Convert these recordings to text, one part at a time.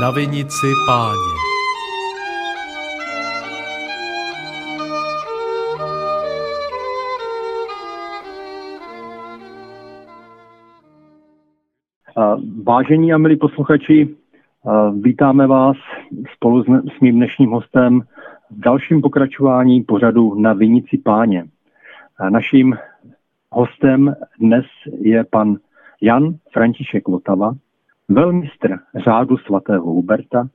Na vinici páně. Vážení a milí posluchači, vítáme vás spolu s mým dnešním hostem v dalším pokračování pořadu na Vinici páně. Naším hostem dnes je pan Jan František Votava, velmistr řádu svatého Huberta,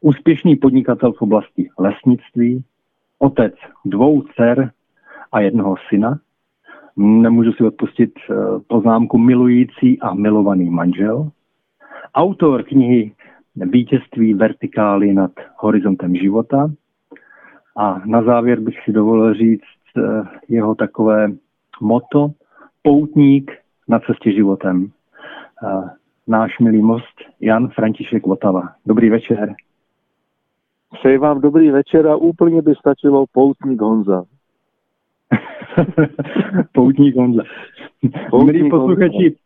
úspěšný podnikatel v oblasti lesnictví, otec dvou dcer a jednoho syna, nemůžu si odpustit eh, poznámku milující a milovaný manžel, autor knihy Vítězství vertikály nad horizontem života. A na závěr bych si dovolil říct eh, jeho takové moto Poutník na cestě životem. Náš milý most Jan František Votava. Dobrý večer. Přeji vám dobrý večer a úplně by stačilo Poutník Honza. Poutník Honza. Poutník milí posluchači,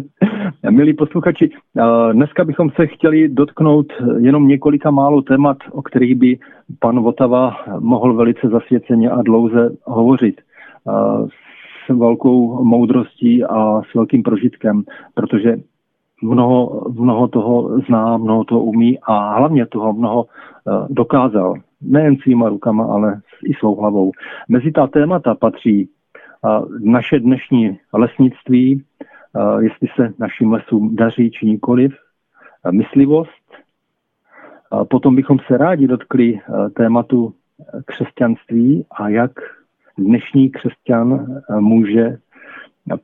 milí posluchači, eh, dneska bychom se chtěli dotknout jenom několika málo témat, o kterých by pan Votava mohl velice zasvěceně a dlouze hovořit eh, s velkou moudrostí a s velkým prožitkem, protože mnoho, mnoho toho zná, mnoho toho umí a hlavně toho mnoho eh, dokázal. Nejen svýma rukama, ale i svou hlavou. Mezi ta témata patří eh, naše dnešní lesnictví, eh, jestli se našim lesům daří či nikoliv, myslivost. Potom bychom se rádi dotkli tématu křesťanství a jak dnešní křesťan může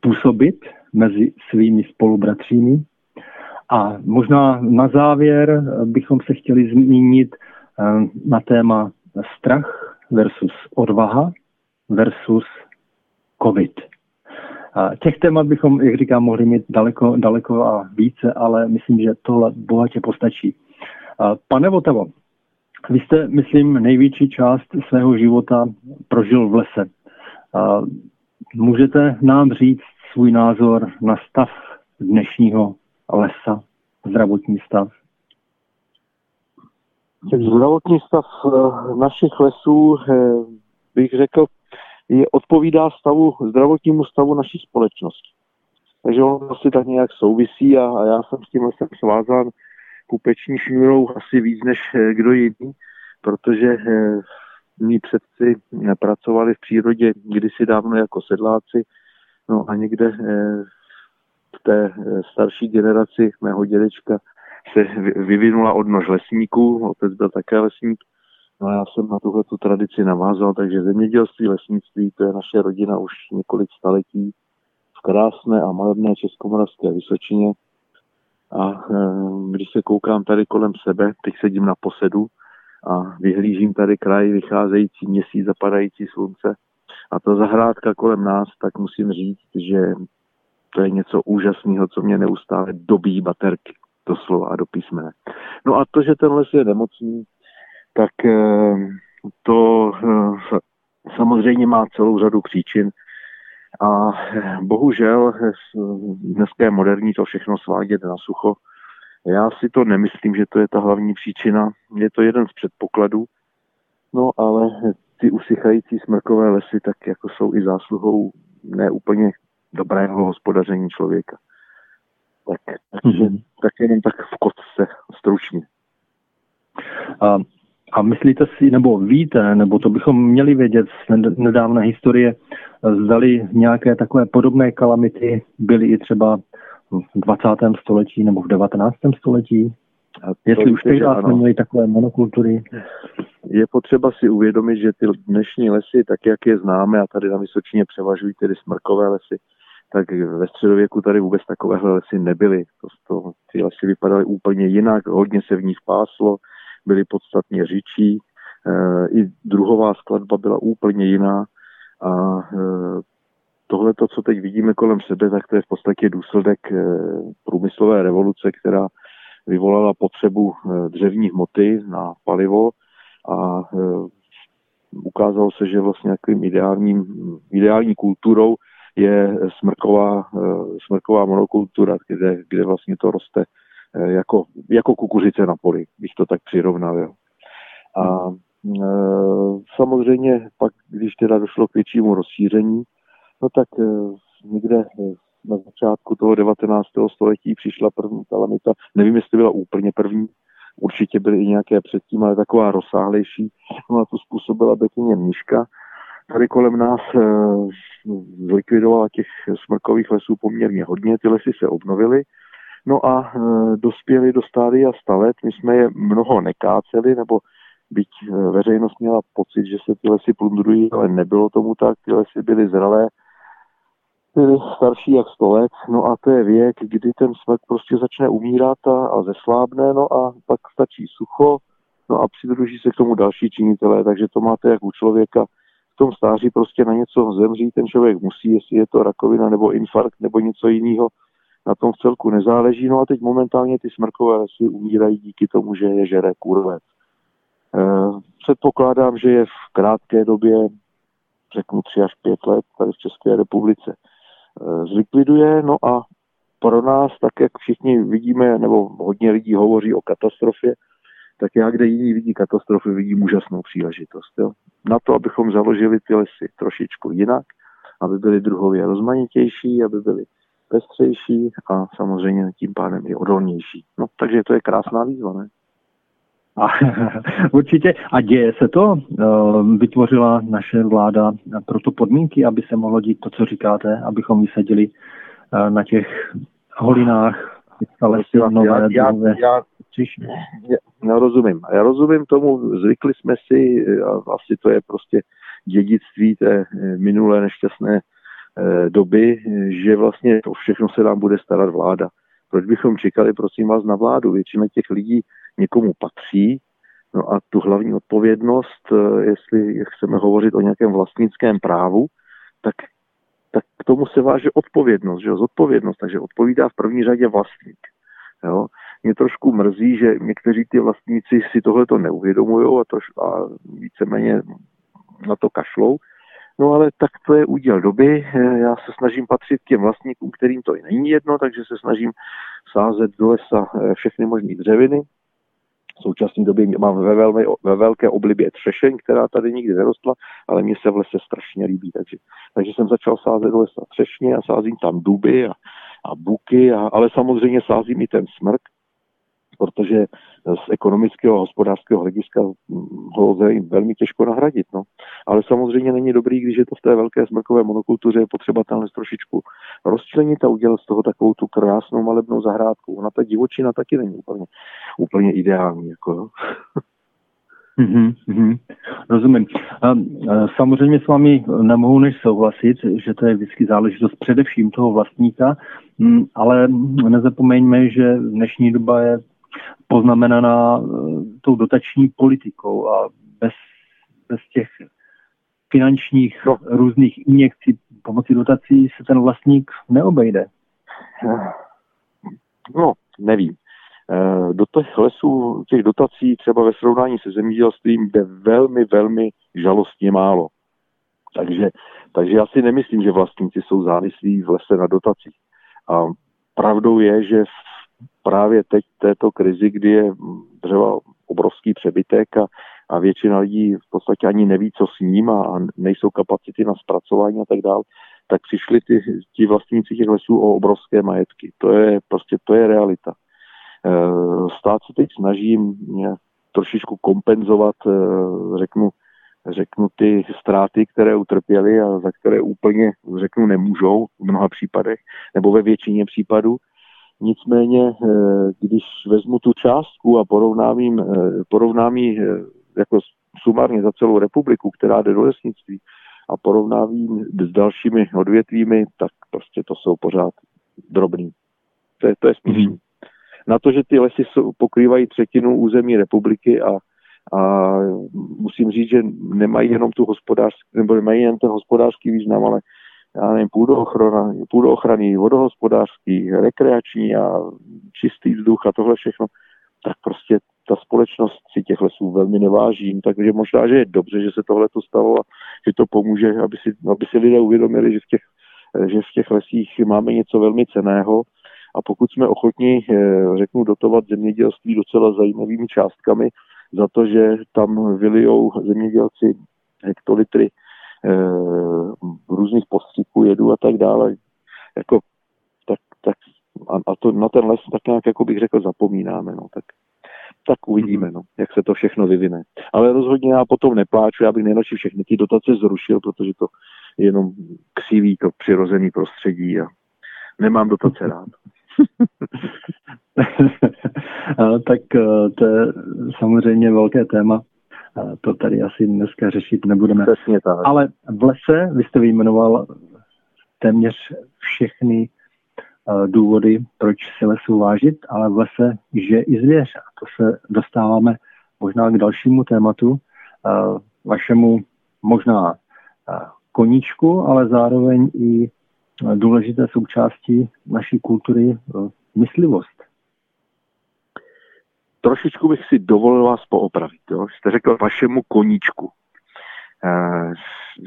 působit mezi svými spolubratřími. A možná na závěr bychom se chtěli zmínit eh, na téma strach versus odvaha versus covid. Těch témat bychom, jak říkám, mohli mít daleko, daleko a více, ale myslím, že tohle bohatě postačí. Pane Votavo, vy jste, myslím, největší část svého života prožil v lese. Můžete nám říct svůj názor na stav dnešního lesa, zdravotní stav? Zdravotní stav eh, našich lesů, eh, bych řekl, je, odpovídá stavu, zdravotnímu stavu naší společnosti. Takže on asi tak nějak souvisí a, a já jsem s tím lesem svázán kupeční šňůrou asi víc než eh, kdo jiný, protože mý předci pracovali v přírodě kdysi dávno jako sedláci, no a někde té eh, starší generaci mého dědečka se vyvinula odnož lesníků, otec byl také lesník, no a já jsem na tuhle tu tradici navázal, takže zemědělství, lesnictví, to je naše rodina už několik staletí v krásné a malebné Českomoravské Vysočině. A e, když se koukám tady kolem sebe, teď sedím na posedu a vyhlížím tady kraj, vycházející měsíc, zapadající slunce, a ta zahrádka kolem nás, tak musím říct, že to je něco úžasného, co mě neustále dobí baterky doslova a do písmene. No a to, že ten les je nemocný, tak eh, to eh, samozřejmě má celou řadu příčin a eh, bohužel dneska je moderní to všechno svádět na sucho. Já si to nemyslím, že to je ta hlavní příčina. Je to jeden z předpokladů. No ale ty usychající smrkové lesy tak jako jsou i zásluhou ne úplně dobrého hospodaření člověka. Tak, takže, mm-hmm. tak jenom tak v kotce, stručně. A, a myslíte si, nebo víte, nebo to bychom měli vědět z nedávné historie, zdali nějaké takové podobné kalamity byly i třeba v 20. století nebo v 19. století? Jestli už tehdy jsme měli takové monokultury. Je potřeba si uvědomit, že ty dnešní lesy, tak jak je známe, a tady na Vysočině převažují tedy smrkové lesy, tak ve středověku tady vůbec takovéhle lesy nebyly. To, to, ty lesy vypadaly úplně jinak, hodně se v nich páslo, byly podstatně řičí, e, i druhová skladba byla úplně jiná. A e, tohle, to, co teď vidíme kolem sebe, tak to je v podstatě důsledek e, průmyslové revoluce, která vyvolala potřebu e, dřevní hmoty na palivo. A e, ukázalo se, že vlastně nějakým ideálním, ideální kulturou je smrková, eh, smrková monokultura, kde, kde vlastně to roste jako, jako kukuřice na poli, bych to tak přirovnal. Jo. A e, samozřejmě pak, když teda došlo k většímu rozšíření, no tak někde na začátku toho 19. století přišla první kalamita. Nevím, jestli byla úplně první, určitě byly i nějaké předtím, ale taková rozsáhlejší. No a to způsobila Bekyně Mníška. Tady kolem nás e, zlikvidovala těch smrkových lesů poměrně hodně, ty lesy se obnovily. No a e, dospěli do stádia 100 let, my jsme je mnoho nekáceli, nebo byť e, veřejnost měla pocit, že se ty lesy plundrují, ale nebylo tomu tak, ty lesy byly zralé, byly starší jak 100 let, no a to je věk, kdy ten smrk prostě začne umírat a, a zeslábne, no a pak stačí sucho, no a přidruží se k tomu další činitelé, takže to máte jak u člověka, tom stáří prostě na něco zemří, ten člověk musí, jestli je to rakovina nebo infarkt nebo něco jiného, na tom v celku nezáleží. No a teď momentálně ty smrkové lesy umírají díky tomu, že je žere kurvec. E, předpokládám, že je v krátké době, řeknu 3 až 5 let, tady v České republice e, zlikviduje. No a pro nás, tak jak všichni vidíme, nebo hodně lidí hovoří o katastrofě, tak já, kde jiní vidí katastrofy, vidím úžasnou příležitost. Jo? Na to, abychom založili ty lesy trošičku jinak, aby byly druhově rozmanitější, aby byly pestřejší a samozřejmě tím pádem i odolnější. No, takže to je krásná výzva, ne? A, určitě. A děje se to? Eh, vytvořila naše vláda proto podmínky, aby se mohlo dít to, co říkáte, abychom vysadili eh, na těch holinách lesy nové, já, já, já, já, já rozumím. Já rozumím tomu, zvykli jsme si, asi to je prostě dědictví té eh, minulé nešťastné Eh, doby, že vlastně to všechno se nám bude starat vláda. Proč bychom čekali, prosím vás, na vládu? Většina těch lidí někomu patří, no a tu hlavní odpovědnost, eh, jestli chceme hovořit o nějakém vlastnickém právu, tak, tak k tomu se váže odpovědnost, že jo, zodpovědnost, takže odpovídá v první řadě vlastník. Jo. Mě trošku mrzí, že někteří ty vlastníci si tohle to neuvědomují a, to, a víceméně na to kašlou, No ale tak to je úděl doby. Eh, já se snažím patřit těm vlastníkům, kterým to i není jedno, takže se snažím sázet do lesa eh, všechny možné dřeviny. V současné době mám ve, velmi, ve velké oblibě třešeň, která tady nikdy nerostla, ale mně se v lese strašně líbí. Takže, takže jsem začal sázet do lesa třešně a sázím tam duby a, a buky, a, ale samozřejmě sázím i ten smrk, protože z ekonomického a hospodářského hlediska ho lze velmi těžko nahradit. No. Ale samozřejmě není dobrý, když je to v té velké smrkové monokultuře, je potřeba tam trošičku rozčlenit a udělat z toho takovou tu krásnou malebnou zahrádku. Ona ta divočina taky není úplně, úplně ideální. Jako, Mm-hmm, mm-hmm. Rozumím. A, a, samozřejmě s vámi nemohu než souhlasit, že to je vždycky záležitost především toho vlastníka, m, mm, ale nezapomeňme, že dnešní doba je poznamenaná eh, tou dotační politikou a bez, bez těch finančních no. různých injekcí pomocí dotací se ten vlastník neobejde. No, nevím. Eh, do těch lesů, těch dotací třeba ve srovnání se zemědělstvím jde velmi, velmi žalostně málo. Takže, takže já si nemyslím, že vlastníci jsou závislí v lese na dotacích. A pravdou je, že v právě teď této krizi, kdy je dřeva obrovský přebytek a, a většina lidí v podstatě ani neví, co s ním a, a nejsou kapacity na zpracování a tak dále, tak přišli ty, ti vlastníci těch lesů o obrovské majetky. To je prostě, to je realita. E, stát se teď snažím trošičku kompenzovat, e, řeknu, řeknu ty ztráty, které utrpěli a za které úplně, řeknu, nemůžou v mnoha případech, nebo ve většině případů. Nicméně, eh, když vezmu tu částku a porovnám, jim, eh, porovnám ji eh, jako sumárně za celou republiku, která jde do lesnictví, a porovnám ji s dalšími odvětvími, tak prostě to jsou pořád drobný. To je, to je směšný. Mm. Na to, že ty lesy jsou, pokrývají třetinu území republiky a, a musím říct, že nemají jenom tu hospodářský, nebo nemají jen ten hospodářský význam, ale já nevím, půdoochrany, půdoochrany, vodohospodářský, rekreační a čistý vzduch a tohle všechno, tak prostě ta společnost si těch lesů velmi neváží, takže možná, že je dobře, že se tohle to stalo a že to pomůže, aby si, aby si lidé uvědomili, že v těch, že v těch lesích máme něco velmi ceného a pokud jsme ochotni, řeknu, dotovat zemědělství docela zajímavými částkami za to, že tam vylijou zemědělci hektolitry různých postřiků, jedu a tak dále, jako, tak, tak a, a to na ten les tak nějak, jako bych řekl, zapomínáme. No, tak tak uvidíme, no, jak se to všechno vyvine. Ale rozhodně já potom nepláču, já bych nejradši všechny ty dotace zrušil, protože to jenom křiví to přirozený prostředí a nemám dotace rád. tak eh, to je samozřejmě velké téma. To tady asi dneska řešit nebudeme. Přesně tak. Ale v lese, vy jste vyjmenoval téměř všechny Eh, důvody, proč si lesu vážit, ale v lese žije i zvěř. A to se dostáváme možná k dalšímu tématu, eh, vašemu možná eh, koníčku, ale zároveň i důležité součástí naší kultury myslivost. Trošičku bych si dovolil vás poopravit. Jo? Jste řekl vašemu koníčku.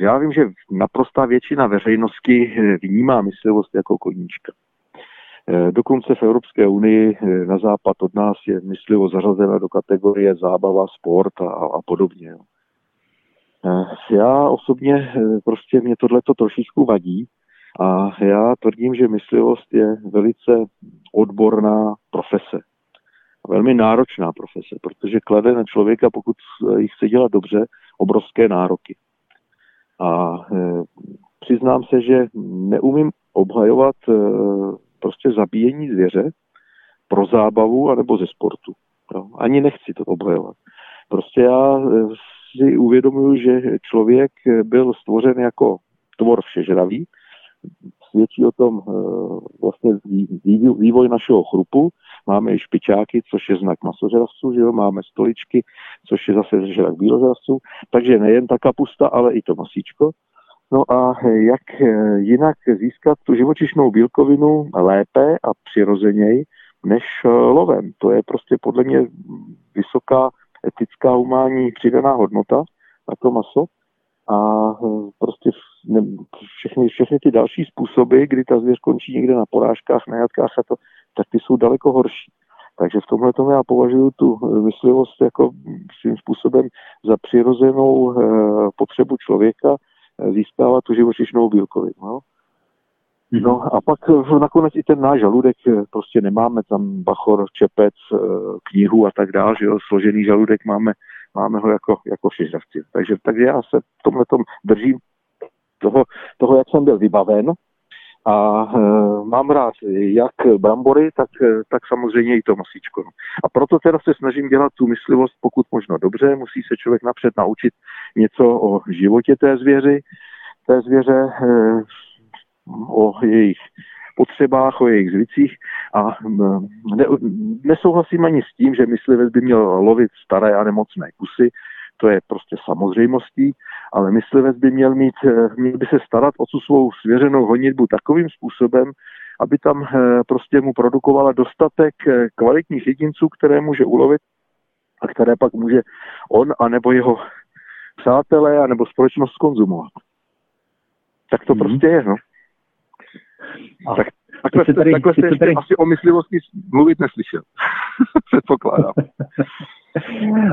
Já vím, že naprostá většina veřejnosti vnímá myslivost jako koníčka. Eh, dokonce v Evropské unii eh, na západ od nás je myslivo zařazena do kategorie zábava, sport a, a podobně. Eh, já osobně prostě mě tohleto trošičku vadí a já tvrdím, že myslivost je velice odborná profese. Velmi náročná profese, protože klade na člověka, pokud jich chce dělat dobře, obrovské nároky. A přiznám se, že neumím obhajovat prostě zabíjení zvěře pro zábavu anebo ze sportu. No, ani nechci to obhajovat. Prostě já eh, si uvědomuji, že člověk byl stvořen jako tvor všežravý, svědčí o tom eh, vlastně vývoj našeho chrupu. Máme i špičáky, což je znak masožravců, že jo? máme stoličky, což je zase zrak bíložravců. Takže nejen ta kapusta, ale i to masíčko. No a jak eh, jinak získat tu živočišnou bílkovinu lépe a přirozeněji než eh, lovem. To je prostě podle mě vysoká etická humánní přidaná hodnota na to maso. A eh, prostě všechny, všechny ty další způsoby, kdy ta zvěř končí někde na porážkách, na jatkách a to, tak ty jsou daleko horší. Takže v tomhle tomu já považuji tu myslivost jako svým způsobem za přirozenou potřebu člověka, získávat tu živočišnou bílkovinu. No. No a pak eh, nakonec i ten náš žaludek, eh, prostě nemáme tam bachor, čepec, eh, knihu a tak dále, že jo, složený žaludek máme, máme ho jako, jako šižravci. Takže, takže já se v tomhle držím toho, toho, jak jsem byl vybaven a e, mám rád jak brambory, tak, e, tak samozřejmě i to masíčko. No. A proto teda se snažím dělat tu myslivost pokud možno dobře. Musí se člověk napřed naučit něco o životě té zvěři, té zvěře, e, o jejich potřebách, o jejich zvicích a ne, nesouhlasím ani s tím, že myslivec by měl lovit staré a nemocné kusy, to je prostě samozřejmostí, ale myslivec by měl, mít, eh, měl by se starat o tu svou svěřenou honitbu takovým způsobem, aby tam eh, prostě mu produkovala dostatek eh, kvalitních jedinců, které může ulovit a které pak může on anebo jeho přátelé anebo společnost konzumovat. Tak to mm-hmm. prostě je, no. A tak, takhle, jste, tady, takhle jste ještě tady... asi o myslivosti mluvit neslyšel. Předpokládám.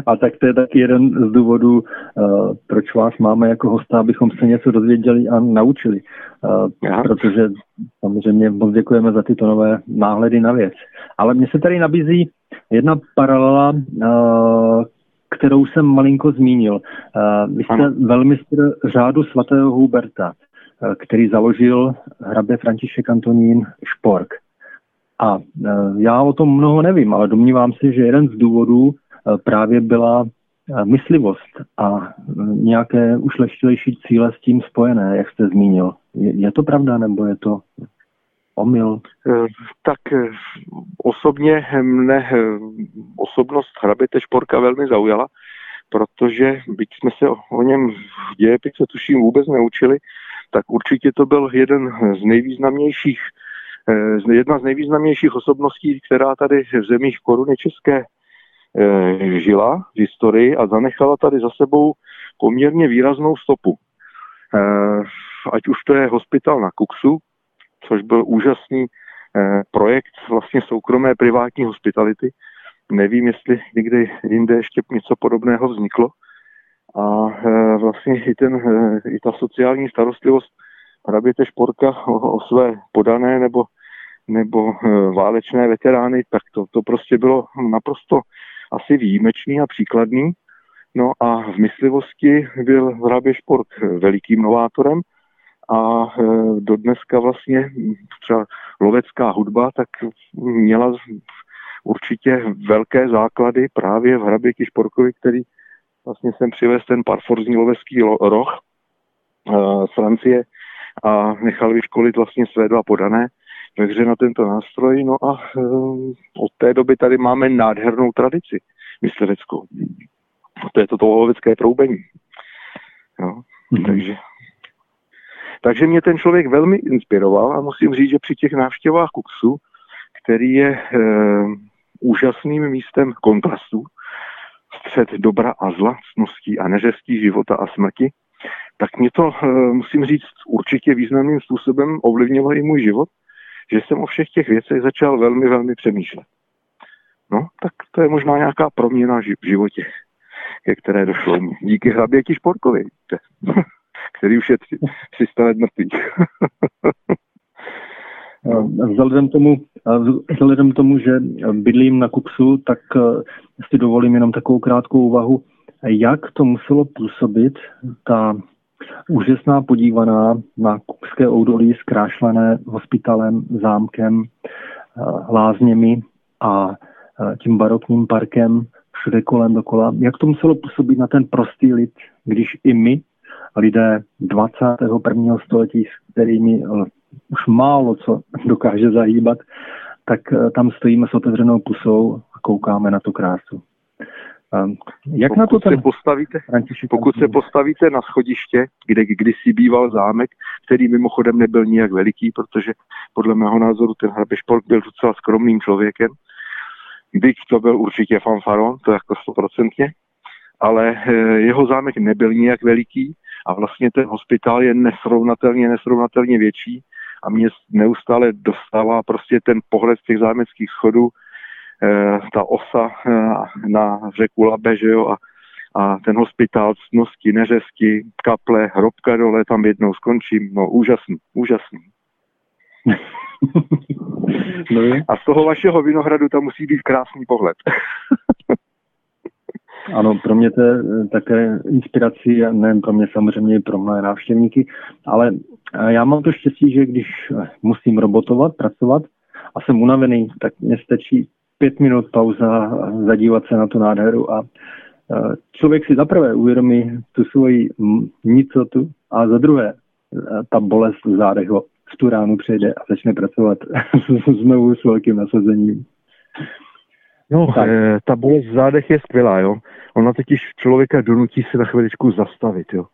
A tak to je taky jeden z důvodů, uh, proč vás máme jako hosta, abychom se něco dozvěděli a naučili. Uh, protože samozřejmě moc děkujeme za tyto nové náhledy na věc. Ale mně se tady nabízí jedna paralela, uh, kterou jsem malinko zmínil. Vy jste ano. velmistr řádu svatého Huberta, který založil hrabě František Antonín Špork. A já o tom mnoho nevím, ale domnívám se, že jeden z důvodů, Eh, právě byla eh, myslivost a eh, nějaké ušlechtilejší cíle s tím spojené, jak jste zmínil. Je, to pravda, nebo je to omyl? Tak osobně mne osobnost hraběte Šporka velmi zaujala, protože byť jsme se o něm v dějepice tuším vůbec neučili, tak určitě to byl jeden z nejvýznamnějších jedna z nejvýznamnějších osobností, která tady v zemích koruny české Eh, žila v historii a zanechala tady za sebou poměrně výraznou stopu. Eh, ať už to je hospital na Kuksu, což byl úžasný projekt vlastně soukromé privátní hospitality. Nevím, jestli někdy jinde ještě něco podobného vzniklo. A vlastně i, ten, i ta sociální starostlivost hraběte Šporka o, o své podané nebo, nebo válečné veterány, tak to, to prostě bylo naprosto asi výjimečný a příkladný. No a v myslivosti byl hrabě Špork velikým novátorem a e, do dneska vlastně třeba lovecká hudba tak měla určitě velké základy právě v hraběti Šporkovi, který vlastně jsem přivez ten parforzní lovecký roh e, z Francie a nechal vyškolit vlastně své dva podané ve hře na tento nástroj. No a e, od té doby tady máme nádhernou tradici mysliveckou. To je to to lovecké proubení. No, mm-hmm. takže, takže mě ten člověk velmi inspiroval a musím říct, že při těch návštěvách Kuksu, který je e, úžasným místem kontrastu, střed dobra a zla, cností a neřestí života a smrti, tak mě to, e, musím říct, určitě významným způsobem ovlivnilo i můj život, že jsem o všech těch věcech začal velmi, velmi přemýšlet. No, tak to je možná nějaká proměna v životě, ke které došlo díky hraběti Šporkovi, který už je 300 let mrtvý. Vzhledem tomu, vzhledem tomu, že bydlím na Kupsu, tak eh, si dovolím jenom takovou krátkou úvahu, jak to muselo působit ta úžasná podívaná na Kupské oudolí zkrášlené hospitalem, zámkem, eh, lázněmi a eh, tím barokním parkem všude kolem dokola. Jak to muselo působit na ten prostý lid, když i my, lidé 21. století, s kterými eh, už málo co dokáže zahýbat, tak tam stojíme s otevřenou pusou a koukáme na tu krásu. Jak pokud na to ten... se postavíte, pokud se postavíte na schodiště, kde kdysi býval zámek, který mimochodem nebyl nijak veliký, protože podle mého názoru ten Hrabešpork byl docela skromným člověkem, byť to byl určitě fanfaron, to jako stoprocentně, ale eh, jeho zámek nebyl nijak veliký a vlastně ten hospitál je nesrovnatelně, nesrovnatelně větší a mě neustále dostává prostě ten pohled z těch zámeckých schodů ta osa eh, na řeku Labe, že jo, a, a ten hospitál cnosti, neřesti, kaple, hrobka dole, tam jednou skončím, no úžasný, úžasný. no a z toho vašeho vinohradu tam musí být krásný pohled. Ano, pro mě to je eh, také inspirací, nejen pro mě samozřejmě i pro moje návštěvníky, ale já mám to štěstí, že když musím robotovat, pracovat a jsem unavený, tak mě stačí pět minut pauza, zadívat se na tu nádheru a člověk si zaprvé uvědomí tu svoji nicotu a za druhé ta bolest v zádech ho v tu ránu přijde a začne pracovat znovu s velkým nasazením. No, tak. E, ta bolest v zádech je skvělá, jo. Ona totiž člověka donutí se na chviličku zastavit, jo.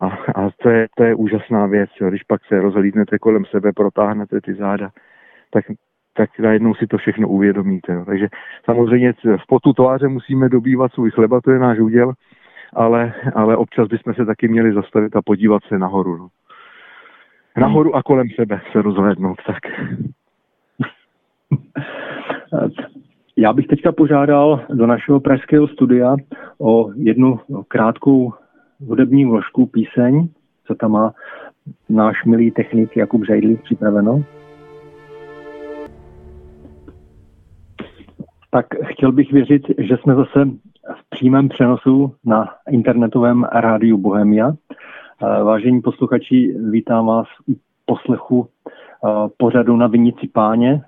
A, a to, je, to je úžasná věc, jo. Když pak se rozhlídnete kolem sebe, protáhnete ty záda, tak tak najednou si to všechno uvědomíte. Jo. Takže samozřejmě v potu tváře musíme dobývat svůj chleba, to je náš úděl, ale, ale občas bychom se taky měli zastavit a podívat se nahoru. No. Nahoru a kolem sebe se rozhlednout. Tak. Já bych teďka požádal do našeho pražského studia o jednu krátkou hudební vložku píseň, co tam má náš milý technik Jakub Žajdlík připraveno. Tak chtěl bych věřit, že jsme zase v přímém přenosu na internetovém rádiu Bohemia. Eh, vážení posluchači, vítám vás u poslechu eh, pořadu na Vinici páně.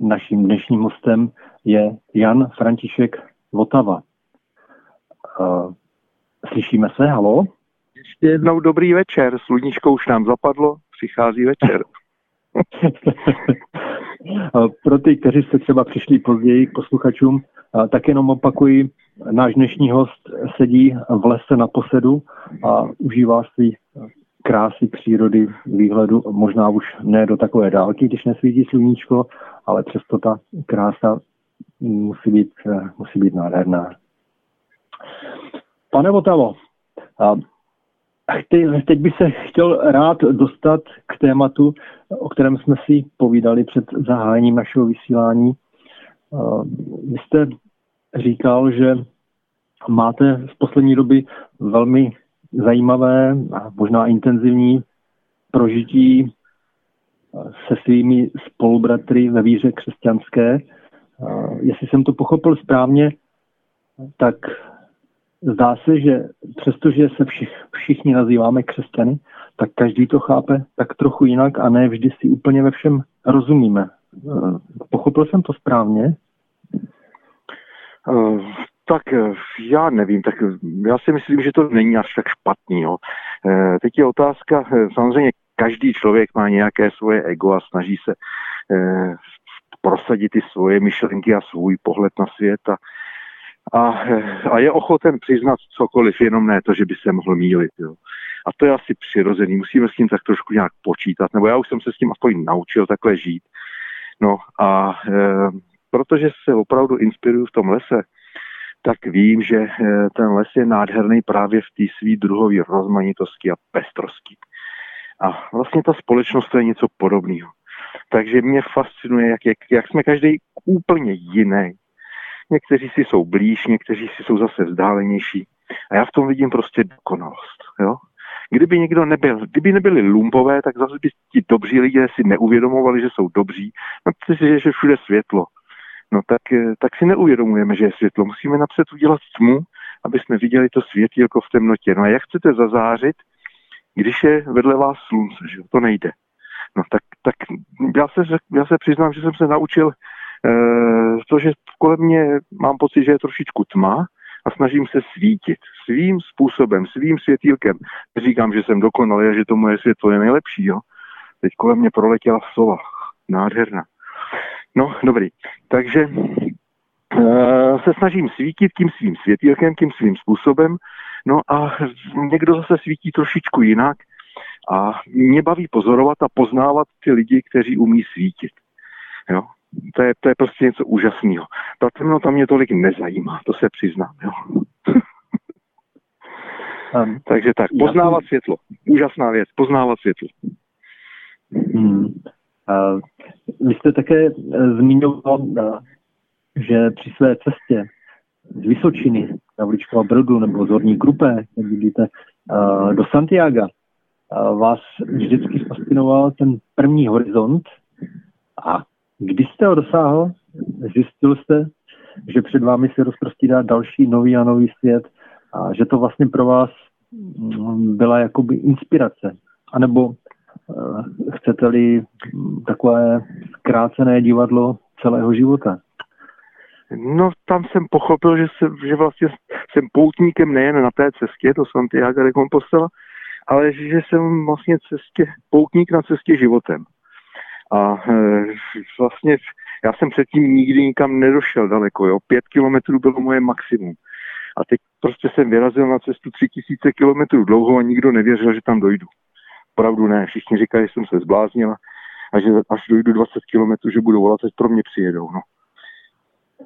Naším dnešním hostem je Jan František Votava. Eh, slyšíme se, halo? Ještě jednou dobrý večer, sluníčko už nám zapadlo, přichází večer. Pro ty, kteří jste třeba přišli později k posluchačům, tak jenom opakuji, náš dnešní host sedí v lese na posedu a užívá si krásy přírody, výhledu, možná už ne do takové dálky, když nesvítí sluníčko, ale přesto ta krása musí být, musí být nádherná. Pane Votavo, teď bych se chtěl rád dostat k tématu, o kterém jsme si povídali před zahájením našeho vysílání. Vy jste říkal, že máte v poslední době velmi zajímavé a možná intenzivní prožití se svými spolubratry ve víře křesťanské. Jestli jsem to pochopil správně, tak zdá se, že přestože se všich, všichni nazýváme křesťany, tak každý to chápe tak trochu jinak a ne vždy si úplně ve všem rozumíme. Pochopil jsem to správně? Uh, tak já nevím, tak já si myslím, že to není až tak špatný. Jo. Teď je otázka, samozřejmě každý člověk má nějaké svoje ego a snaží se prosadit ty svoje myšlenky a svůj pohled na svět a a, a je ochoten přiznat cokoliv, jenom ne to, že by se mohl mílit. Jo. A to je asi přirozený, musíme s tím tak trošku nějak počítat, nebo já už jsem se s tím aspoň naučil takhle žít. No a e, protože se opravdu inspiruju v tom lese, tak vím, že e, ten les je nádherný právě v té svý druhové rozmanitosti a pestrosti. A vlastně ta společnost to je něco podobného. Takže mě fascinuje, jak, jak, jak jsme každý úplně jiný Někteří si jsou blíž, někteří si jsou zase vzdálenější. A já v tom vidím prostě dokonalost. Jo? Kdyby někdo nebyl, kdyby nebyli lumpové, tak zase by ti dobří lidé si neuvědomovali, že jsou dobří, no je že všude světlo. No tak, eh, tak si neuvědomujeme, že je světlo. Musíme napřed udělat tmu, aby jsme viděli to světílko v temnotě. No a jak chcete zazářit, když je vedle vás slunce, že to nejde. No tak, tak já, se, já se přiznám, že jsem se naučil Eh, to, že kolem mě mám pocit, že je trošičku tma a snažím se svítit svým způsobem, svým světílkem. Říkám, že jsem dokonalý a že to moje světlo je nejlepší. Jo? Teď kolem mě proletěla sova. Nádherná. No, dobrý. Takže uh, se snažím svítit tím svým světílkem, tím svým způsobem. No a někdo zase svítí trošičku jinak. A mě baví pozorovat a poznávat ty lidi, kteří umí svítit. Jo? To je, to je prostě něco úžasného. Ta temnota mě tolik nezajímá, to se přiznám. Jo. Um, Takže tak, poznávat světlo. Úžasná věc, poznávat světlo. Hmm. Uh, vy jste také uh, zmiňoval, uh, že při své cestě z Vysočiny na Vličkova Brodu nebo z Horní Krupé, jak vidíte, uh, do Santiago, uh, vás vždycky fascinoval ten první horizont a když jste ho dosáhl, zjistil jste, že před vámi se rozprostírá další nový a nový svět a že to vlastně pro vás mm, byla jakoby inspirace. A nebo uh, chcete-li takové zkrácené divadlo celého života? No tam jsem pochopil, že, se, že vlastně jsem poutníkem nejen na té cestě do Santiago de Compostela, ale že jsem vlastně cestě, poutník na cestě životem. A e, vlastně já jsem předtím nikdy nikam nedošel daleko, jo. Pět kilometrů bylo moje maximum. A teď prostě jsem vyrazil na cestu tři tisíce kilometrů dlouho a nikdo nevěřil, že tam dojdu. Pravdu ne, všichni říkají, že jsem se zbláznil a že až dojdu 20 kilometrů, že budou volat, ať pro mě přijedou. No.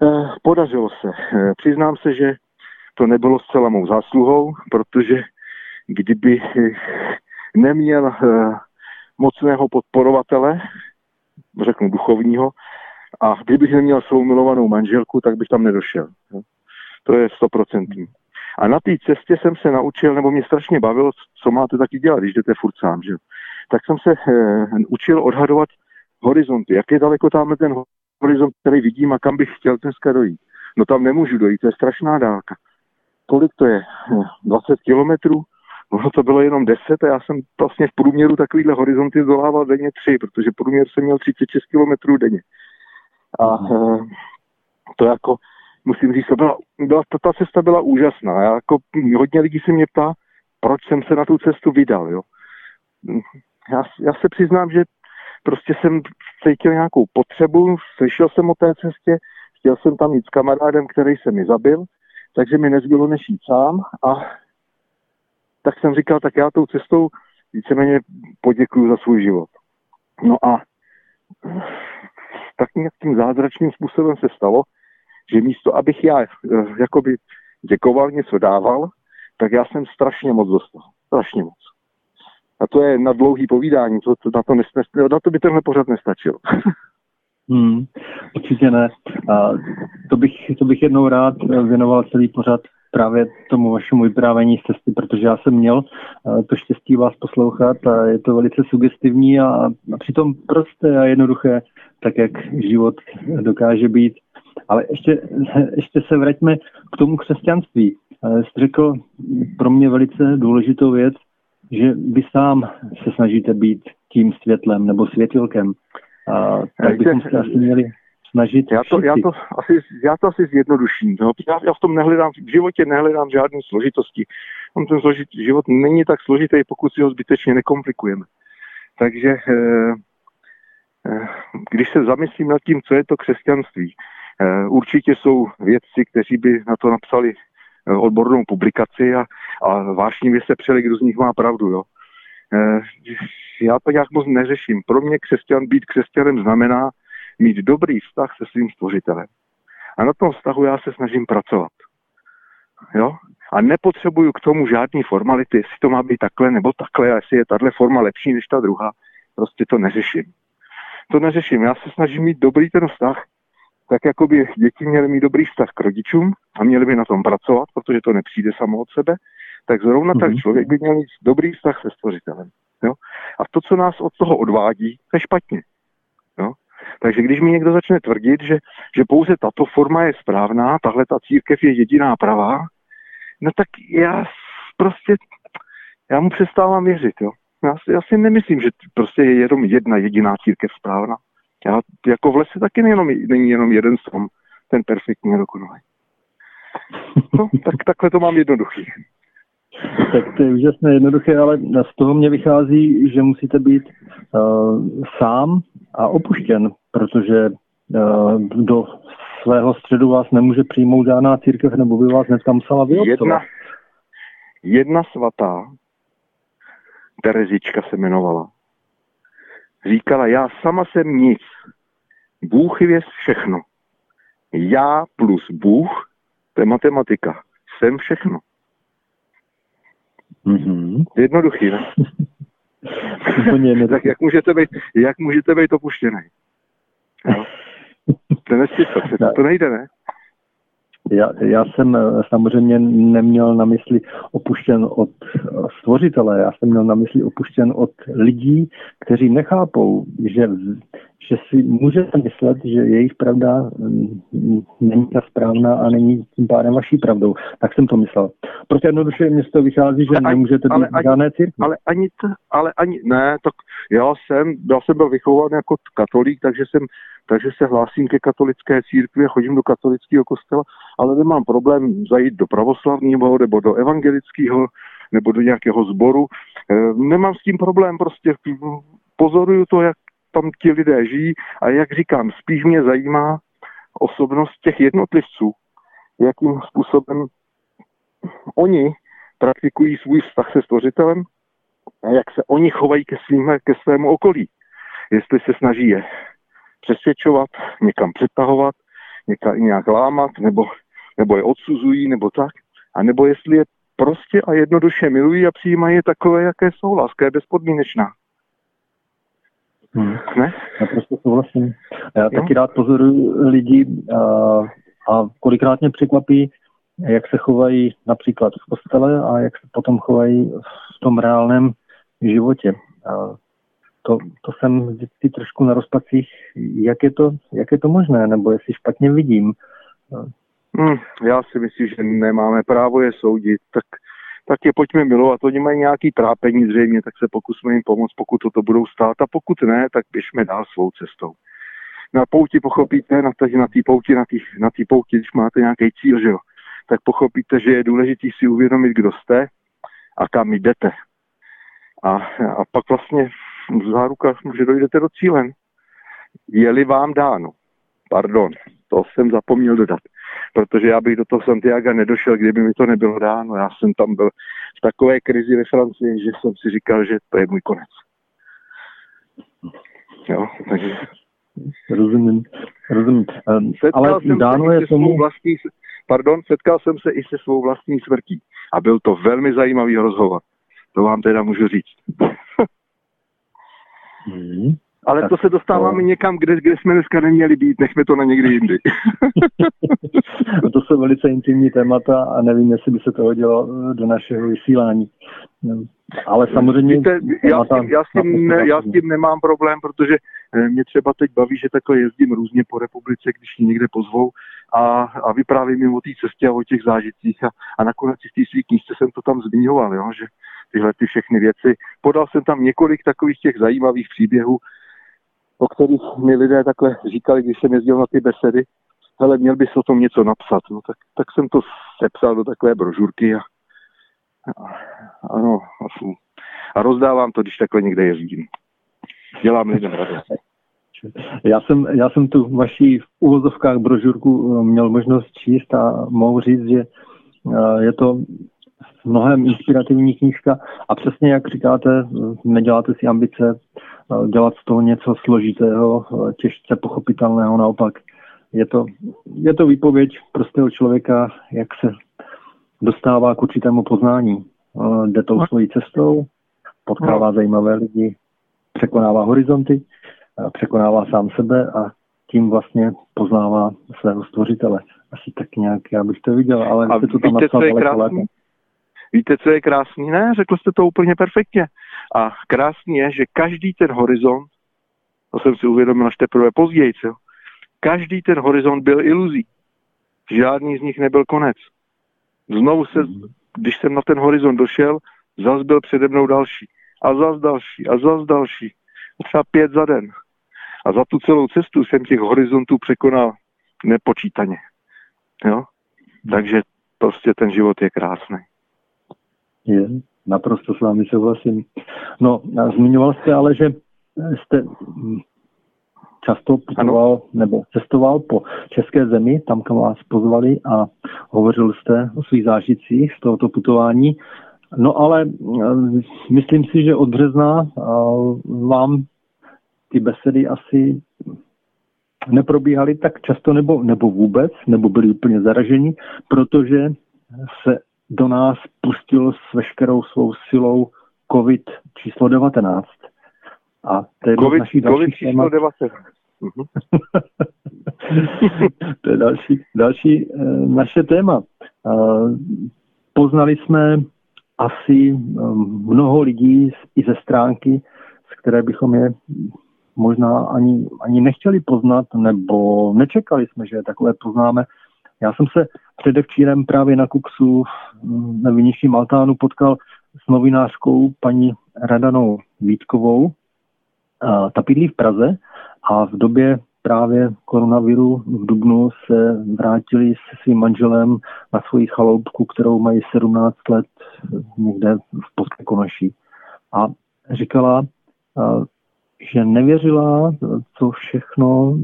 E, podařilo se. E, přiznám se, že to nebylo zcela mou zásluhou, protože kdyby neměl mocného podporovatele, řeknu duchovního, a kdybych neměl svou milovanou manželku, tak bych tam nedošel. To je stoprocentní. A na té cestě jsem se naučil, nebo mě strašně bavilo, co máte taky dělat, když jdete furt sám, že? tak jsem se eh, učil odhadovat horizonty. Jak je daleko tam ten horizont, který vidím a kam bych chtěl dneska dojít. No tam nemůžu dojít, to je strašná dálka. Kolik to je? 20 kilometrů? Ono to bylo jenom 10 a já jsem vlastně v průměru takovýhle horizonty zdolával denně 3, protože průměr jsem měl 36 km denně. A e, to jako, musím říct, to byla, byla, ta cesta byla úžasná. Já jako, hodně lidí se mě ptá, proč jsem se na tu cestu vydal. Jo. Já, já se přiznám, že prostě jsem cítil nějakou potřebu, slyšel jsem o té cestě, chtěl jsem tam jít s kamarádem, který se mi zabil, takže mi nezbylo než jít sám a tak jsem říkal, tak já tou cestou víceméně poděkuju za svůj život. No a tak tím zázračným způsobem se stalo, že místo, abych já eh, jakoby děkoval, něco dával, tak já jsem strašně moc dostal. strašně moc. A to je na dlouhý povídání, to, to, na, to nes, na to by tenhle pořad nestačil. Hmm, určitě ne. A to, bych, to bych jednou rád věnoval celý pořad právě tomu vašemu vyprávění z cesty, protože já jsem měl eh, to štěstí vás poslouchat a je to velice sugestivní a, a přitom prosté a jednoduché, tak jak život dokáže být. Ale ještě, ještě se vraťme k tomu křesťanství. Eh, jste řekl pro mě velice důležitou věc, že vy sám se snažíte být tím světlem nebo světilkem. A tak bychom se asi měli snažit já to, já to, asi, já to asi zjednoduším. No. Já, já v tom nehledám, v životě nehledám žádné složitosti. On ten složit, život není tak složitý, pokud si ho zbytečně nekomplikujeme. Takže eh, eh, když se zamyslím nad tím, co je to křesťanství, eh, určitě jsou vědci, kteří by na to napsali eh, odbornou publikaci a, a vášnivě se přeli, kdo z nich má pravdu. Jo. Eh, já to nějak moc neřeším. Pro mě křesťan být křesťanem znamená mít dobrý vztah se svým stvořitelem. A na tom vztahu já se snažím pracovat. Jo? A nepotřebuju k tomu žádný formality, jestli to má být takhle nebo takhle, a jestli je tahle forma lepší než ta druhá. Prostě to neřeším. To neřeším. Já se snažím mít dobrý ten vztah, tak jako by děti měly mít dobrý vztah k rodičům a měly by na tom pracovat, protože to nepřijde samo od sebe, tak zrovna tak mhm. člověk by měl mít dobrý vztah se stvořitelem. Jo? A to, co nás od toho odvádí, to je špatně. Jo? Takže když mi někdo začne tvrdit, že, že pouze tato forma je správná, tahle ta církev je jediná pravá, no tak já prostě, já mu přestávám věřit, jo. Já si, já si nemyslím, že prostě je jenom jedna jediná církev správná. Já, jako v lese taky nejenom, není jenom jeden strom, ten perfektní a dokonalý. No, tak takhle to mám jednoduchý. Tak to je úžasné jednoduché, ale z toho mě vychází, že musíte být uh, sám a opuštěn, protože uh, do svého středu vás nemůže přijmout žádná církev, nebo by vás hnedka musela vyobcovat. Jedna, jedna svatá, Terezička se jmenovala, říkala, já sama jsem nic, Bůh je všechno. Já plus Bůh, to je matematika, jsem všechno. Mm-hmm. Jednoduchý, ne? tak jak můžete být, jak můžete být opuštěný? To je to, to nejde, ne? Já, já jsem eh, samozřejmě neměl na mysli opuštěn od eh, stvořitele, já jsem měl na mysli opuštěn od lidí, kteří nechápou, že že si můžete myslet, že jejich pravda mm, není ta správná a není tím pádem vaší pravdou. Tak jsem to myslel. Prostě jednoduše mě z toho vychází, že ale nemůžete být v žádné církvi. Ale ani, to, ale ani, ne, tak já jsem, já jsem byl vychován jako katolík, takže jsem, takže se hlásím ke katolické církvi chodím do katolického kostela, ale nemám problém zajít do pravoslavního nebo do evangelického nebo do nějakého sboru. E, nemám s tím problém, prostě pozoruju to, jak tam ti lidé žijí a jak říkám, spíš mě zajímá osobnost těch jednotlivců, jakým způsobem oni praktikují svůj vztah se stvořitelem a jak se oni chovají ke, svým, ke svému okolí. Jestli se snaží je přesvědčovat, někam přetahovat, někam, nějak lámat, nebo, nebo je odsuzují, nebo tak, a nebo jestli je prostě a jednoduše milují a přijímají je takové, jaké jsou. Láska je bezpodmínečná. Hmm. Ne? Naprosto souhlasím. Já jo? taky rád pozoruju lidi a, a kolikrát mě překvapí, jak se chovají například v kostele a jak se potom chovají v tom reálném životě. A to, to jsem vždycky trošku na rozpacích, jak je to, jak je to možné, nebo jestli špatně vidím. Hmm, já si myslím, že nemáme právo je soudit, tak tak je pojďme milovat. Oni mají nějaký trápení zřejmě, tak se pokusme jim pomoct, pokud to budou stát. A pokud ne, tak běžme dál svou cestou. Na pouti pochopíte, na té na pouti, na té na pouti, když máte nějaký cíl, že jo, tak pochopíte, že je důležité si uvědomit, kdo jste a kam jdete. A, a pak vlastně záruka, že dojdete do cíle. Je-li vám dáno, pardon, to jsem zapomněl dodat protože já bych do toho Santiago nedošel, kdyby mi to nebylo dáno. Já jsem tam byl v takové krizi ve Francii, že jsem si říkal, že to je můj konec. Jo, takže... Rozumím, rozumím. Um, ale jsem dáno se je tomu... Vlastní, pardon, setkal jsem se i se svou vlastní smrtí. A byl to velmi zajímavý rozhovor. To vám teda můžu říct. Hmm. Ale to se dostáváme to... někam, kde, kde jsme dneska neměli být, nechme to na někdy jindy. to jsou velice intimní témata a nevím, jestli by se to hodilo do našeho vysílání. Ale samozřejmě... Víte, já, s tím, já, s tím ne, já s tím nemám problém, protože eh, mě třeba teď baví, že takhle jezdím různě po republice, když mě někde pozvou a, a vyprávím jim o té cestě a o těch zážitcích a, a nakonec v té svých knížce jsem to tam zmiňoval, jo, že tyhle ty všechny věci. Podal jsem tam několik takových těch zajímavých příběhů, o kterých mi lidé takhle říkali, když jsem jezdil na ty besedy, ale měl bys o tom něco napsat. No tak, tak jsem to sepsal do takové brožurky a, a ano, a, a rozdávám to, když takhle někde jezdím. Dělám lidem radost. Já jsem, já jsem tu vaší v uvozovkách brožurku eh, měl možnost číst a mohu říct, že eh, je to mnohem inspirativní knížka a přesně jak říkáte, neděláte si ambice eh, dělat z toho něco složitého, těžce pochopitelného, naopak je to, je to výpověď prostého člověka, jak se dostává k určitému poznání. Jde tou svojí cestou, potkává no. zajímavé lidi, překonává horizonty překonává sám sebe a tím vlastně poznává svého stvořitele. Asi tak nějak, já bych to viděl, ale a jste to tam víte, co je krásný? Víte, co je krásný? Ne, řekl jste to úplně perfektně. A krásný je, že každý ten horizont, to jsem si uvědomil až teprve později, co? každý ten horizont byl iluzí. Žádný z nich nebyl konec. Znovu se, když jsem na ten horizont došel, zas byl přede mnou další. A zas další. A zas další. Třeba pět za den. A za tu celou cestu jsem těch horizontů překonal nepočítaně. Jo? Takže prostě ten život je krásný. Je, naprosto s vámi souhlasím. No, zmiňoval jste ale, že jste často putoval ano. nebo cestoval po české zemi, tam, kam vás pozvali a hovořil jste o svých zážitcích z tohoto putování. No ale eh, myslím si, že od března vám ty besedy asi neprobíhaly tak často nebo, nebo vůbec, nebo byli úplně zaraženi, protože se do nás pustil s veškerou svou silou COVID číslo 19. A to je COVID, naší COVID číslo 19. Mhm. to je další, další e, naše téma. E, poznali jsme asi e, mnoho lidí i ze stránky, z které bychom je možná ani, ani nechtěli poznat, nebo nečekali jsme, že takové poznáme. Já jsem se předevčírem právě na Kuksu na Vinišním altánu potkal s novinářkou paní Radanou Vítkovou. Ta bydlí v Praze a v době právě koronaviru v Dubnu se vrátili se svým manželem na svoji chaloupku, kterou mají 17 let někde v Podkekonoší. A říkala, že nevěřila, co všechno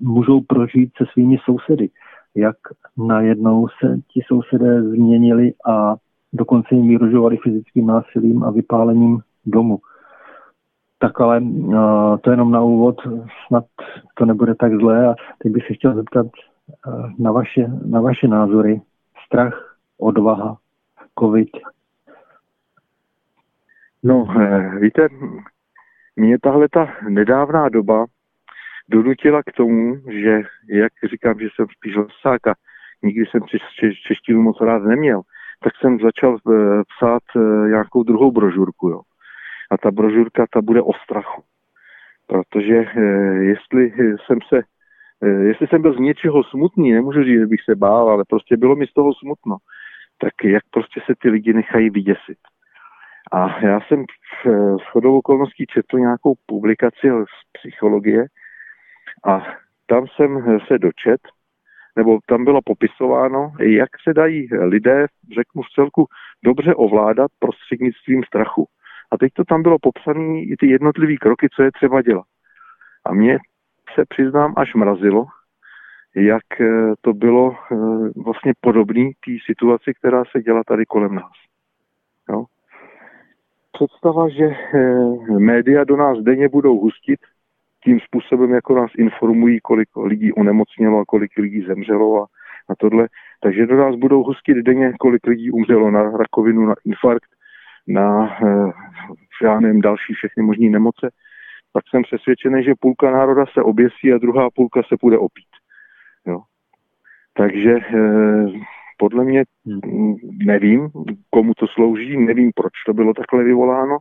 můžou prožít se svými sousedy. Jak najednou se ti sousedé změnili a dokonce jim vyrožovali fyzickým násilím a vypálením domu. Tak ale uh, to jenom na úvod, snad to nebude tak zlé a teď bych se chtěl zeptat uh, na, vaše, na vaše názory. Strach, odvaha, covid. No, eh, víte, mě tahle ta nedávná doba donutila k tomu, že, jak říkám, že jsem spíš lesák a nikdy jsem češtinu moc rád neměl, tak jsem začal eh, psát eh, nějakou druhou brožurku. Jo. A ta brožurka, ta bude o strachu. Protože eh, jestli jsem se, jestli jsem byl z něčeho smutný, nemůžu říct, že bych se bál, ale prostě bylo mi z toho smutno, tak jak prostě se ty lidi nechají vyděsit. A já jsem v shodou okolností četl nějakou publikaci z psychologie a tam jsem se dočet, nebo tam bylo popisováno, jak se dají lidé, řeknu v celku, dobře ovládat prostřednictvím strachu. A teď to tam bylo popsané i ty jednotlivé kroky, co je třeba dělat. A mě se přiznám až mrazilo, jak to bylo eh, vlastně podobné té situaci, která se dělá tady kolem nás. Jo? Představa, že eh, média do nás denně budou hustit tím způsobem, jako nás informují, kolik lidí onemocnělo a kolik lidí zemřelo a na tohle. Takže do nás budou hustit denně, kolik lidí umřelo na rakovinu, na infarkt, na já nevím, další všechny možné nemoce, tak jsem přesvědčený, že půlka národa se oběsí a druhá půlka se bude opít. Jo. Takže podle mě hmm. nevím, komu to slouží, nevím, proč to bylo takhle vyvoláno.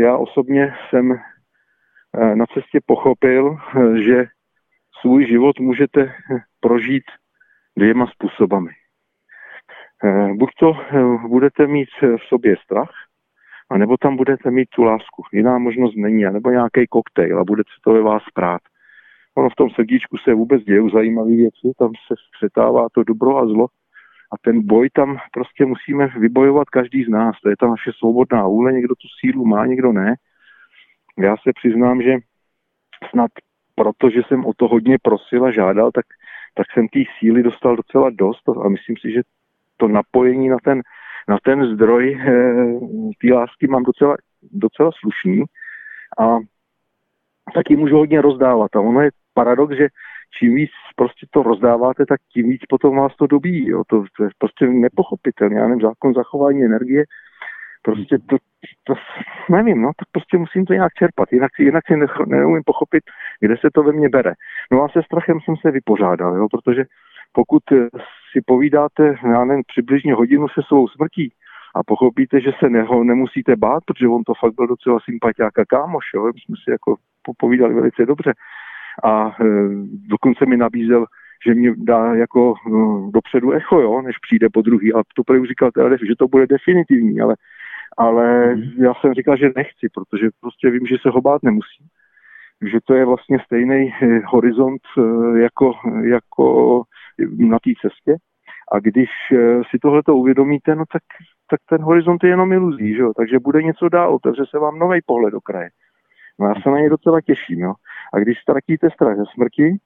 Já osobně jsem na cestě pochopil, že svůj život můžete prožít dvěma způsobami. Buď to budete mít v sobě strach, anebo tam budete mít tu lásku. Jiná možnost není, nebo nějaký koktejl a budete to ve vás prát. Ono v tom srdíčku se vůbec dějí zajímavé věci, tam se střetává to dobro a zlo a ten boj tam prostě musíme vybojovat každý z nás. To je ta naše svobodná vůle, někdo tu sílu má, někdo ne. Já se přiznám, že snad proto, že jsem o to hodně prosil a žádal, tak, tak jsem té síly dostal docela dost a myslím si, že to napojení na ten, na ten zdroj e, té lásky mám docela, docela slušný a taky můžu hodně rozdávat. A ono je paradox, že čím víc prostě to rozdáváte, tak tím víc potom vás to dobíjí. Jo. To, to je prostě nepochopitelné. Já nevím, zákon zachování energie, prostě to, to, nevím, no, tak prostě musím to nějak čerpat, jinak, jinak si ne, neumím pochopit, kde se to ve mně bere. No a se strachem jsem se vypořádal, jo, protože pokud si povídáte, já nevím, přibližně hodinu se svou smrtí a pochopíte, že se neho nemusíte bát, protože on to fakt byl docela sympatiák a kámoš, jo, my jsme si jako povídali velice dobře, a e, dokonce mi nabízel, že mě dá jako no, dopředu echo, jo, než přijde po druhý. A to prý říkal, teda, že to bude definitivní, ale, ale mm. já jsem říkal, že nechci, protože prostě vím, že se ho bát nemusím. Že to je vlastně stejný e, horizont e, jako, jako na té cestě. A když si tohleto uvědomíte, no tak, tak ten horizont je jenom iluzí, že jo? takže bude něco dál, otevře se vám nový pohled do kraje. No já se na ně docela těším, jo. A když ztratíte strach ze smrti,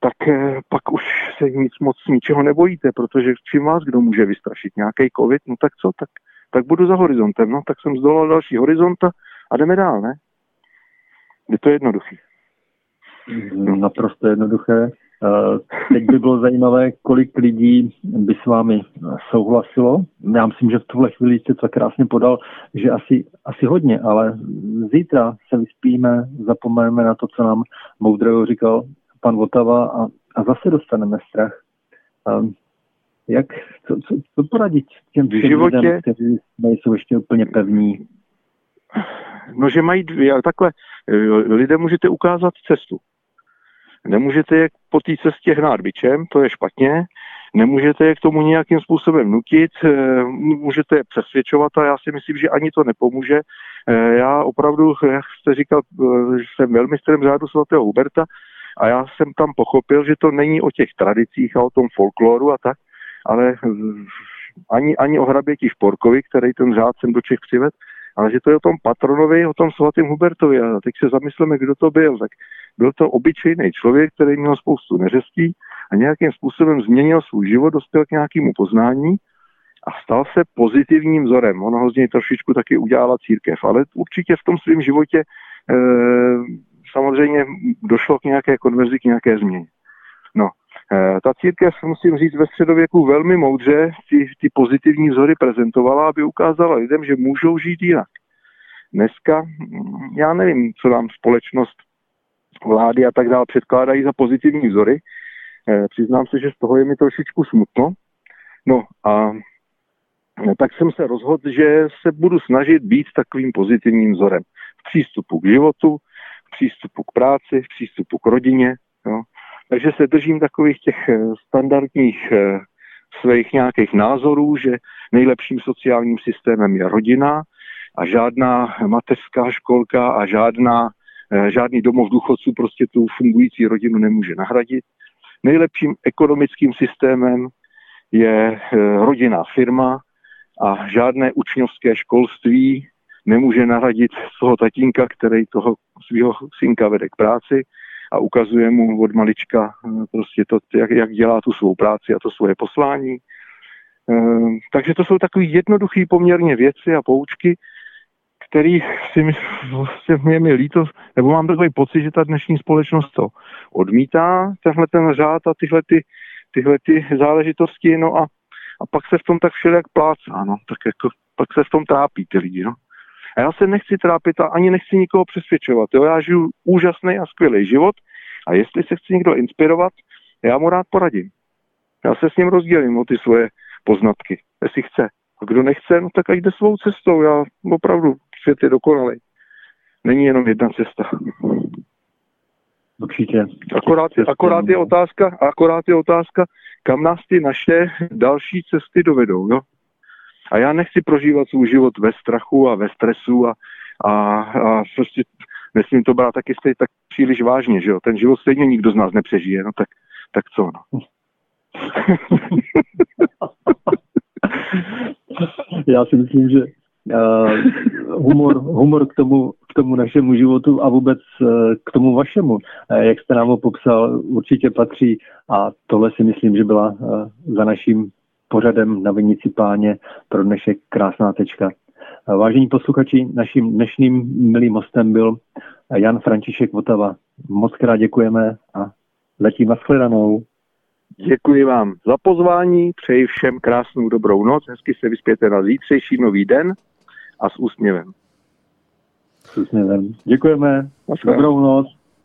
tak eh, pak už se nic moc ničeho nebojíte, protože čím vás kdo může vystrašit? Nějaký covid? No tak co? Tak, tak budu za horizontem, no. Tak jsem zdolal další horizonta a jdeme dál, ne? Je to jednoduchý. No. Naprosto jednoduché. Eh, teď by bylo zajímavé, kolik lidí by s vámi souhlasilo. Já myslím, že v tuhle chvíli jste to krásně podal, že asi, asi hodně, ale zítra se vyspíme, zapomeneme na to, co nám moudrého říkal pan Votava a, a zase dostaneme strach. Um, jak, co, co, co poradit těm v životě, lidem, kteří nejsou ještě úplně pevní? No, že mají dvě, takhle, eh, lidé můžete ukázat cestu. Nemůžete je po té cestě hnát bičem, to je špatně. Nemůžete je k tomu nějakým způsobem nutit, eh, můžete je přesvědčovat a já si myslím, že ani to nepomůže. Eh, já opravdu, jak jste říkal, eh, jsem velmistrem řádu svatého Huberta a já jsem tam pochopil, že to není o těch tradicích a o tom folkloru a tak, ale ani, ani o hraběti Šporkovi, který ten řád jsem do Čech přived, ale že to je o tom patronovi, o tom svatém Hubertovi. A teď se zamyslíme, kdo to byl. Tak byl to obyčejný člověk, který měl spoustu neřestí a nějakým způsobem změnil svůj život, dospěl k nějakému poznání a stal se pozitivním vzorem. Ono z něj trošičku taky udělala církev, ale určitě v tom svém životě e, samozřejmě došlo k nějaké konverzi, k nějaké změně. No, ta církev, musím říct, ve středověku velmi moudře ty, ty pozitivní vzory prezentovala, aby ukázala lidem, že můžou žít jinak. Dneska, já nevím, co nám společnost vlády a tak dále předkládají za pozitivní vzory. Eh, přiznám se, že z toho je mi trošičku smutno. No a eh, tak jsem se rozhodl, že se budu snažit být takovým pozitivním vzorem v přístupu k životu, v přístupu k práci, v přístupu k rodině. Jo. Takže se držím takových těch eh, standardních svých nějakých názorů, že nejlepším sociálním systémem je rodina a žádná mateřská školka a žádná Eh, žádný domov důchodců prostě tu fungující rodinu nemůže nahradit. Nejlepším ekonomickým systémem je eh, rodinná firma a žádné učňovské školství nemůže nahradit toho tatínka, který toho svého synka vede k práci a ukazuje mu od malička eh, prostě to, jak, jak dělá tu svou práci a to svoje poslání. Takže to jsou takové jednoduché poměrně věci a poučky, který si mi, vlastně mě mi líto, nebo mám takový pocit, že ta dnešní společnost to odmítá, tenhle ten řád a tyhle, ty, tyhle ty záležitosti, no a a pak se v tom tak všelijak plácá, no, tak jako, pak se v tom trápí ty lidi, no. A já se nechci trápit a ani nechci nikoho přesvědčovat, jo, já žiju úžasný a skvělý život a jestli se chce někdo inspirovat, já mu rád poradím. Já se s ním rozdělím o ty svoje poznatky, jestli chce. A kdo nechce, no tak ať jde svou cestou. Já opravdu, svět je dokonalý. Není jenom jedna cesta. Určitě. Akorát, akorát, je otázka, akorát je otázka, kam nás ty naše další cesty dovedou. Jo? A já nechci prožívat svůj život ve strachu a ve stresu a, a, a prostě nesmím to brát taky stejně tak příliš vážně, že jo. Ten život stejně nikdo z nás nepřežije, no tak, tak co, no. Já si myslím, že uh, humor, humor k, tomu, k tomu našemu životu a vůbec uh, k tomu vašemu, uh, jak jste nám ho popsal, určitě patří a tohle si myslím, že byla uh, za naším pořadem na Vinici páně pro dnešek krásná tečka. Vážení posluchači, naším dnešním milým hostem byl Jan František Votava. Moc krát děkujeme a letím shledanou. Děkuji vám za pozvání, přeji všem krásnou dobrou noc, hezky se vyspěte na zítřejší nový den a s úsměvem. S úsměvem. Děkujeme. Dobrou noc.